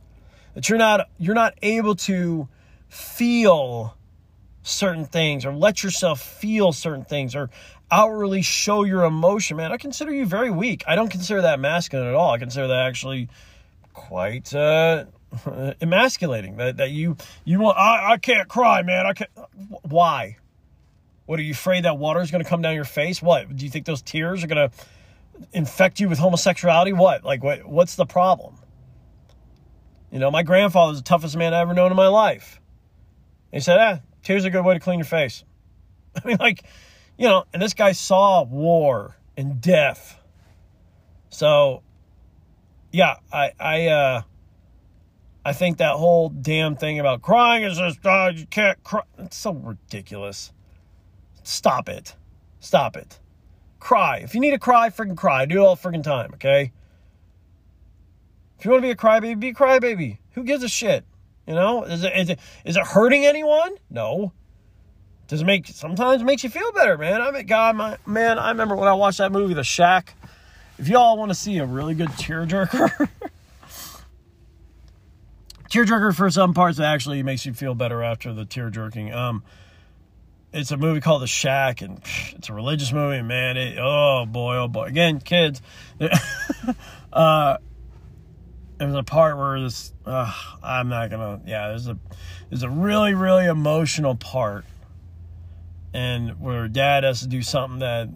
That you're not you're not able to feel certain things or let yourself feel certain things or outwardly show your emotion, man. I consider you very weak. I don't consider that masculine at all. I consider that actually quite uh, emasculating. That that you you want I, I can't cry, man. I can't why? What are you afraid that water is going to come down your face? What do you think those tears are going to infect you with homosexuality? What like what? What's the problem? You know, my grandfather was the toughest man I ever known in my life. He said, "Ah, tears are a good way to clean your face." I mean, like, you know, and this guy saw war and death. So, yeah, I, I, uh, I think that whole damn thing about crying is just, oh, you can't cry. It's so ridiculous. Stop it. Stop it. Cry. If you need to cry, freaking cry. Do it all freaking time, okay? If you want to be a crybaby, be a crybaby. Who gives a shit? You know, is it, is it is it hurting anyone? No. Does it make sometimes it makes you feel better, man? I mean, God, my man, I remember when I watched that movie, The Shack. If y'all want to see a really good tearjerker, tearjerker for some parts, it actually makes you feel better after the tear jerking. Um, it's a movie called The Shack, and it's a religious movie. Man, it, oh boy, oh boy. Again, kids. uh, there's a part where this. Uh, I'm not gonna. Yeah, there's a there's a really really emotional part, and where dad has to do something that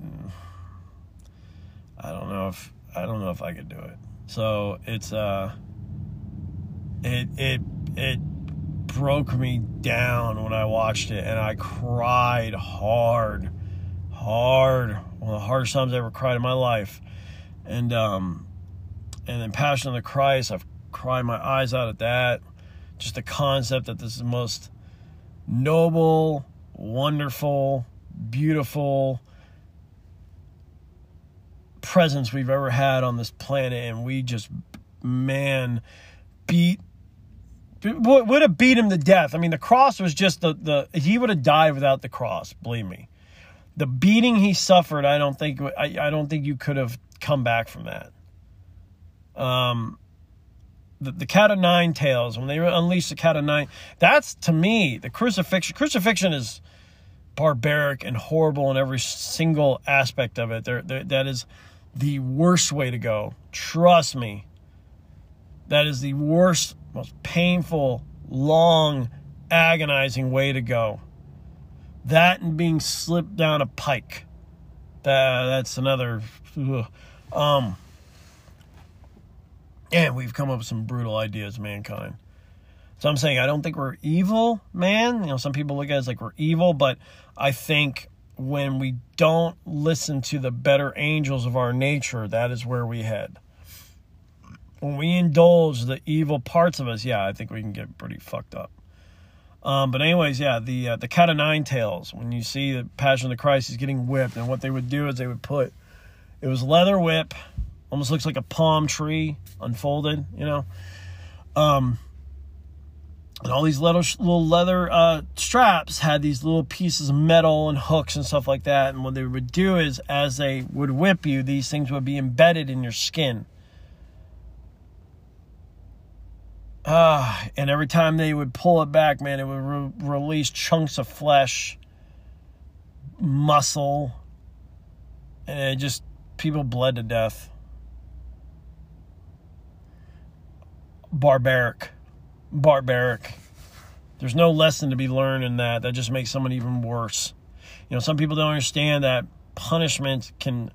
I don't know if I don't know if I could do it. So it's uh, it it it broke me down when I watched it, and I cried hard, hard. One of the hardest times I ever cried in my life, and um, and then Passion of the Christ, I've cried my eyes out at that. Just the concept that this is the most noble, wonderful, beautiful presence we've ever had on this planet, and we just man beat would have beat him to death. I mean, the cross was just the the he would have died without the cross. Believe me, the beating he suffered. I don't think I, I don't think you could have come back from that. Um, the, the cat of nine tails, when they unleash the cat of nine, that's to me the crucifixion. Crucifixion is barbaric and horrible in every single aspect of it. There, that is the worst way to go. Trust me. That is the worst, most painful, long, agonizing way to go. That and being slipped down a pike. That, that's another. Ugh. Um, and we've come up with some brutal ideas, mankind. So I'm saying I don't think we're evil, man. You know, some people look at us like we're evil, but I think when we don't listen to the better angels of our nature, that is where we head. When we indulge the evil parts of us, yeah, I think we can get pretty fucked up. Um, but anyways, yeah, the uh, the cat of nine tails. When you see the Passion of the Christ, he's getting whipped, and what they would do is they would put it was leather whip, almost looks like a palm tree unfolded, you know. Um, and all these little little leather uh, straps had these little pieces of metal and hooks and stuff like that. And what they would do is, as they would whip you, these things would be embedded in your skin. Uh, and every time they would pull it back, man, it would re- release chunks of flesh, muscle, and it just people bled to death. Barbaric. Barbaric. There's no lesson to be learned in that. That just makes someone even worse. You know, some people don't understand that punishment can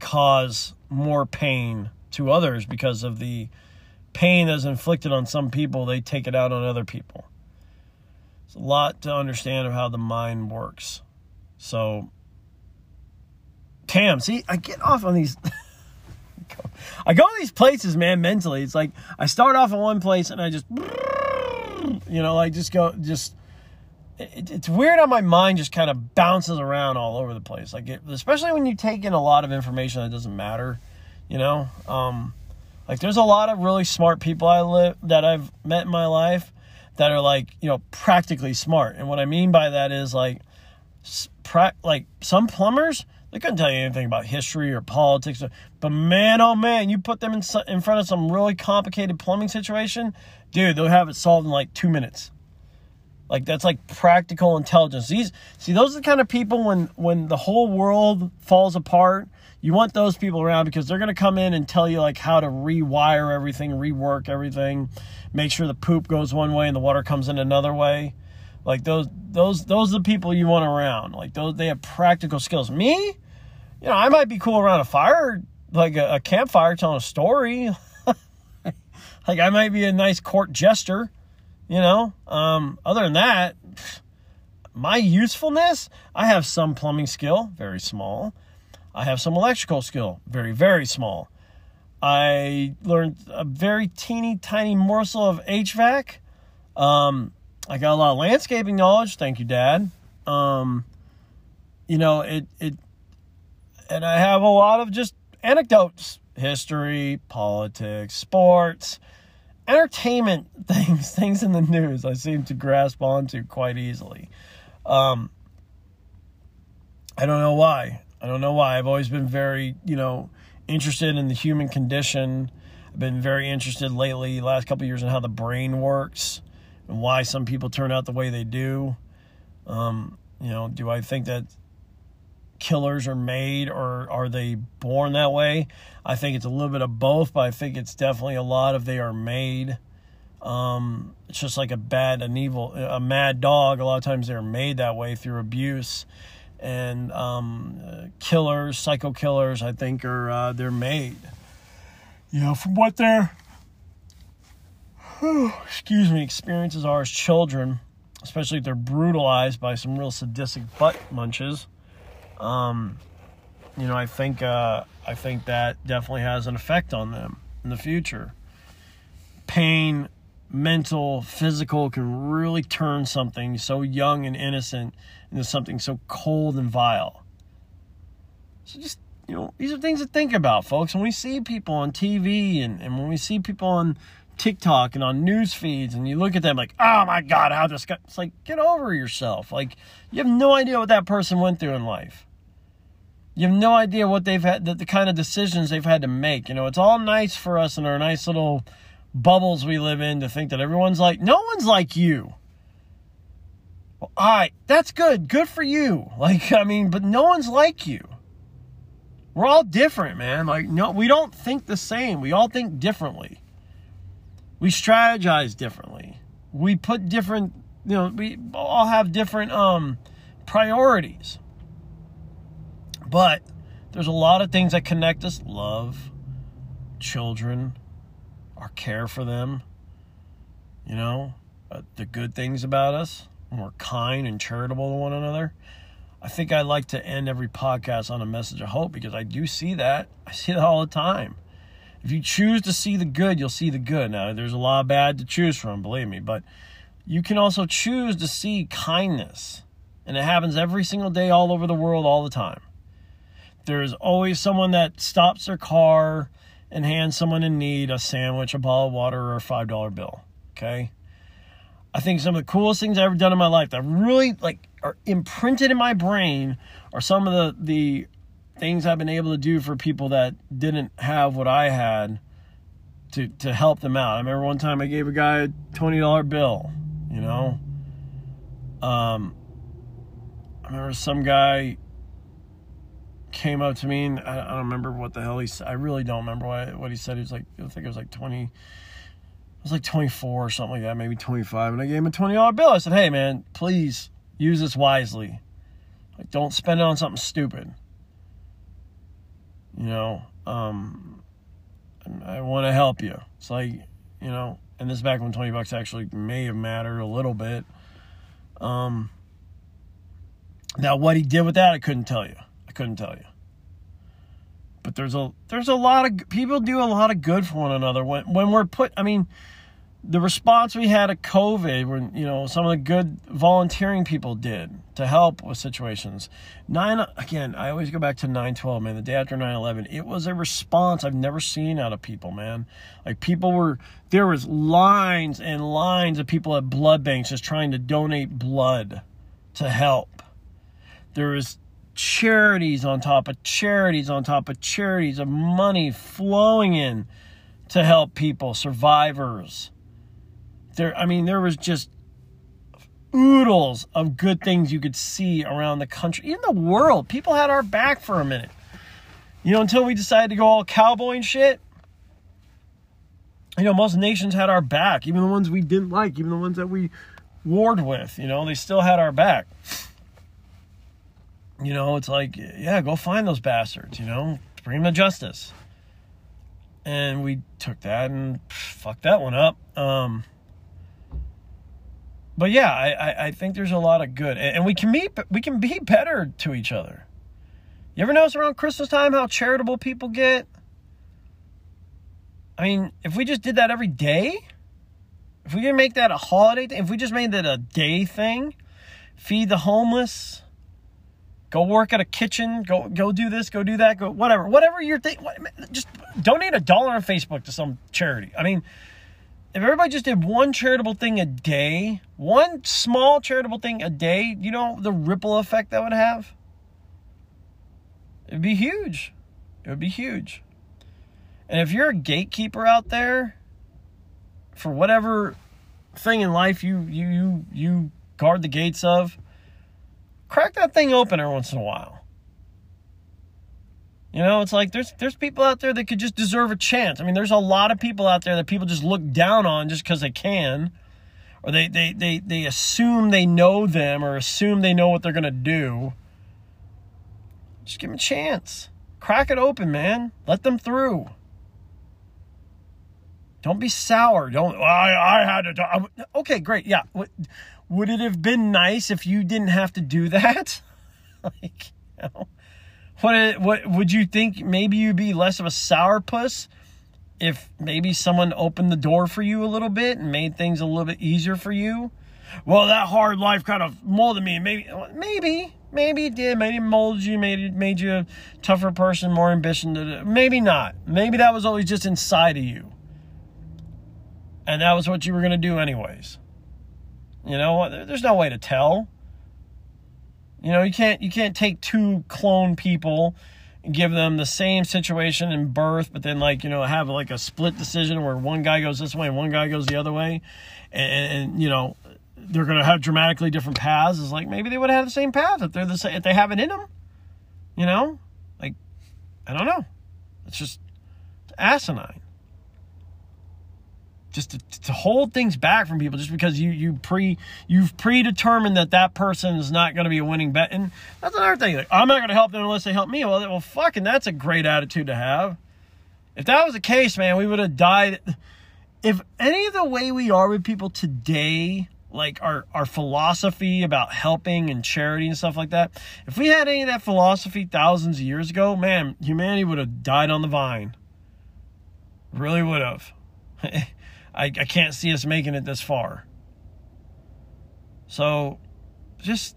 cause more pain to others because of the pain that's inflicted on some people, they take it out on other people. It's a lot to understand of how the mind works. So Damn, see, I get off on these. I go to these places, man, mentally. It's like I start off in one place and I just, you know, like just go, just. It, it's weird how my mind just kind of bounces around all over the place. Like, it, especially when you take in a lot of information that doesn't matter, you know. Um, like, there's a lot of really smart people I live that I've met in my life that are like, you know, practically smart. And what I mean by that is like, pra- like some plumbers they couldn't tell you anything about history or politics. But man, oh man, you put them in, in front of some really complicated plumbing situation, dude, they'll have it solved in like two minutes. Like that's like practical intelligence. These see those are the kind of people when when the whole world falls apart, you want those people around because they're gonna come in and tell you like how to rewire everything, rework everything, make sure the poop goes one way and the water comes in another way. Like those those those are the people you want around. Like those they have practical skills. Me, you know, I might be cool around a fire, like a, a campfire telling a story. like I might be a nice court jester, you know. Um, other than that, my usefulness, I have some plumbing skill, very small. I have some electrical skill, very, very small. I learned a very teeny tiny morsel of HVAC. Um, I got a lot of landscaping knowledge. Thank you, Dad. Um, you know, it, it, and I have a lot of just anecdotes, history, politics, sports, entertainment things, things in the news I seem to grasp onto quite easily. Um, I don't know why. I don't know why. I've always been very, you know, interested in the human condition. I've been very interested lately, last couple years, in how the brain works and why some people turn out the way they do. Um, you know, do I think that killers are made or are they born that way? I think it's a little bit of both, but I think it's definitely a lot of they are made. Um, it's just like a bad, an evil, a mad dog. A lot of times they're made that way through abuse. And um, killers, psycho killers, I think are uh, they're made. You know, from what they're excuse me, experiences are as children, especially if they're brutalized by some real sadistic butt munches. Um, you know, I think uh, I think that definitely has an effect on them in the future. Pain, mental, physical, can really turn something so young and innocent into something so cold and vile. So just you know, these are things to think about, folks. When we see people on TV and, and when we see people on TikTok and on news feeds and you look at them like, oh my God, how this guy, it's like, get over yourself. Like, you have no idea what that person went through in life. You have no idea what they've had, the, the kind of decisions they've had to make. You know, it's all nice for us in our nice little bubbles we live in to think that everyone's like, no one's like you. Well, all right, that's good. Good for you. Like, I mean, but no one's like you. We're all different, man. Like, no, we don't think the same. We all think differently. We strategize differently. We put different, you know, we all have different um priorities. But there's a lot of things that connect us love, children, our care for them, you know, uh, the good things about us. We're kind and charitable to one another. I think I like to end every podcast on a message of hope because I do see that. I see that all the time. If you choose to see the good, you'll see the good. Now, there's a lot of bad to choose from, believe me, but you can also choose to see kindness. And it happens every single day, all over the world, all the time. There's always someone that stops their car and hand someone in need a sandwich, a bottle of water, or a $5 bill. Okay? I think some of the coolest things I've ever done in my life that really like are imprinted in my brain are some of the the things I've been able to do for people that didn't have what I had to to help them out. I remember one time I gave a guy a twenty dollar bill, you know. Um I remember some guy came up to me and I, I don't remember what the hell he said. I really don't remember what what he said. He was like I think it was like twenty I was like 24 or something like that, maybe 25. And I gave him a $20 bill. I said, hey, man, please use this wisely. Like, don't spend it on something stupid. You know, um, I want to help you. It's like, you know, and this back when 20 bucks actually may have mattered a little bit. Um, now, what he did with that, I couldn't tell you. I couldn't tell you. But there's a there's a lot of people do a lot of good for one another when when we're put. I mean, the response we had at COVID, when you know some of the good volunteering people did to help with situations. Nine again, I always go back to nine twelve, man. The day after 9-11, it was a response I've never seen out of people, man. Like people were there was lines and lines of people at blood banks just trying to donate blood to help. There was charities on top of charities on top of charities of money flowing in to help people, survivors there, I mean, there was just oodles of good things you could see around the country, even the world. People had our back for a minute. You know, until we decided to go all cowboy and shit. You know, most nations had our back, even the ones we didn't like, even the ones that we warred with, you know, they still had our back. You know, it's like, yeah, go find those bastards, you know, bring them to justice. And we took that and fucked that one up. Um, but yeah, I, I think there's a lot of good, and we can be we can be better to each other. You ever notice around Christmas time how charitable people get? I mean, if we just did that every day, if we didn't make that a holiday thing, if we just made that a day thing, feed the homeless, go work at a kitchen, go go do this, go do that, go whatever, whatever your thing, just donate a dollar on Facebook to some charity. I mean, if everybody just did one charitable thing a day, one small charitable thing a day, you know the ripple effect that would have? It'd be huge. It would be huge. And if you're a gatekeeper out there for whatever thing in life you you you, you guard the gates of, crack that thing open every once in a while. You know, it's like there's there's people out there that could just deserve a chance. I mean, there's a lot of people out there that people just look down on just because they can, or they they they they assume they know them or assume they know what they're gonna do. Just give them a chance. Crack it open, man. Let them through. Don't be sour. Don't. I I had to. I, okay, great. Yeah. Would it have been nice if you didn't have to do that? like, you know what what would you think? Maybe you'd be less of a sourpuss if maybe someone opened the door for you a little bit and made things a little bit easier for you. Well, that hard life kind of molded me. Maybe, maybe, maybe it did. Maybe it molded you. Made it made you a tougher person, more ambition. Maybe not. Maybe that was always just inside of you, and that was what you were gonna do anyways. You know, there's no way to tell. You know, you can't you can't take two clone people give them the same situation in birth, but then like you know have like a split decision where one guy goes this way and one guy goes the other way, and, and you know they're to have dramatically different paths. Is like maybe they would have the same path if they're the same, if they have it in them, you know, like I don't know, it's just it's asinine. Just to, to hold things back from people just because you you pre you've predetermined that that person is not going to be a winning bet, and that's another thing. Like I'm not going to help them unless they help me. Well, well, fucking that's a great attitude to have. If that was the case, man, we would have died. If any of the way we are with people today like our our philosophy about helping and charity and stuff like that. If we had any of that philosophy thousands of years ago, man, humanity would have died on the vine. Really would have. I, I can't see us making it this far. So just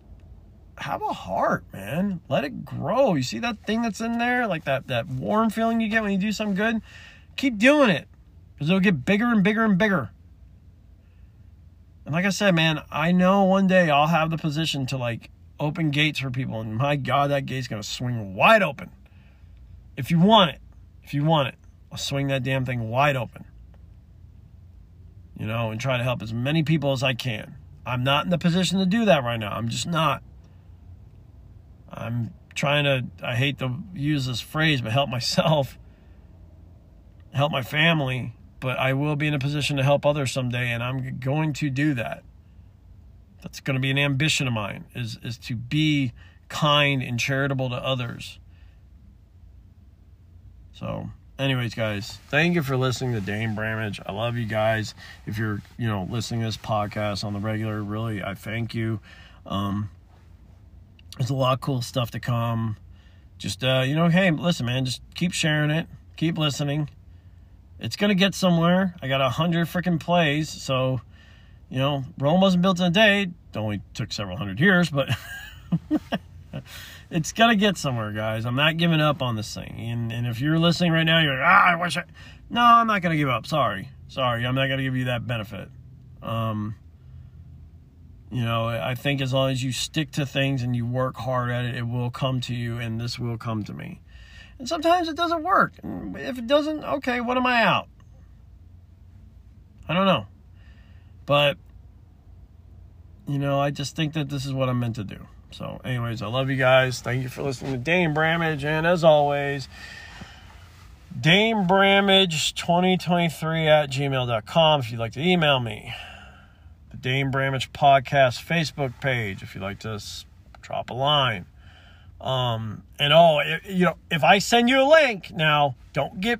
have a heart, man. Let it grow. You see that thing that's in there? Like that, that warm feeling you get when you do something good? Keep doing it. Because it'll get bigger and bigger and bigger. And like I said, man, I know one day I'll have the position to like open gates for people. And my God, that gate's to swing wide open. If you want it, if you want it, I'll swing that damn thing wide open. You know, and try to help as many people as I can. I'm not in the position to do that right now. I'm just not. I'm trying to, I hate to use this phrase, but help myself, help my family, but I will be in a position to help others someday, and I'm going to do that. That's going to be an ambition of mine is is to be kind and charitable to others. So, anyways, guys, thank you for listening to Dane Bramage. I love you guys. If you're, you know, listening to this podcast on the regular, really, I thank you. Um, there's a lot of cool stuff to come. Just, uh, you know, hey, listen, man, just keep sharing it, keep listening it's gonna get somewhere. I got a hundred freaking plays, so you know, Rome wasn't built in a day. It only took several hundred years, but it's gonna get somewhere, guys. I'm not giving up on this thing. And, and if you're listening right now, you're like, ah, I wish I. No, I'm not gonna give up. Sorry, sorry, I'm not gonna give you that benefit. Um, you know, I think as long as you stick to things and you work hard at it, it will come to you, and this will come to me. And sometimes it doesn't work. If it doesn't, okay, what am I out? I don't know. But, you know, I just think that this is what I'm meant to do. So, anyways, I love you guys. Thank you for listening to Dane Bramage. And as always, Dane Bramage 2023 at gmail.com if you'd like to email me. The Dane Bramage Podcast Facebook page if you'd like to drop a line. Um, and oh, you know, if I send you a link now, don't get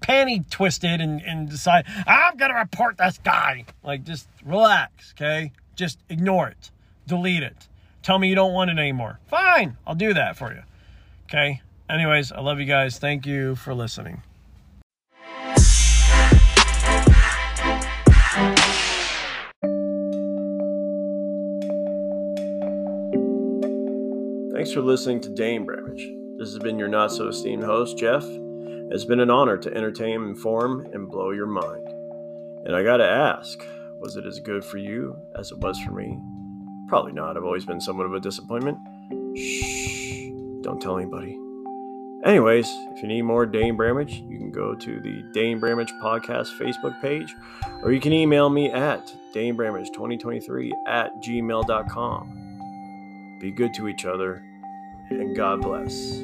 panty twisted and, and decide I'm gonna report this guy. Like, just relax, okay? Just ignore it, delete it. Tell me you don't want it anymore. Fine, I'll do that for you. Okay. Anyways, I love you guys. Thank you for listening. Thanks for listening to Dane Bramage. This has been your not so esteemed host, Jeff. It's been an honor to entertain, inform, and blow your mind. And I gotta ask, was it as good for you as it was for me? Probably not. I've always been somewhat of a disappointment. Shh, don't tell anybody. Anyways, if you need more Dane Bramage, you can go to the Dane Bramage Podcast Facebook page, or you can email me at danebramage2023 at gmail.com. Be good to each other and God bless.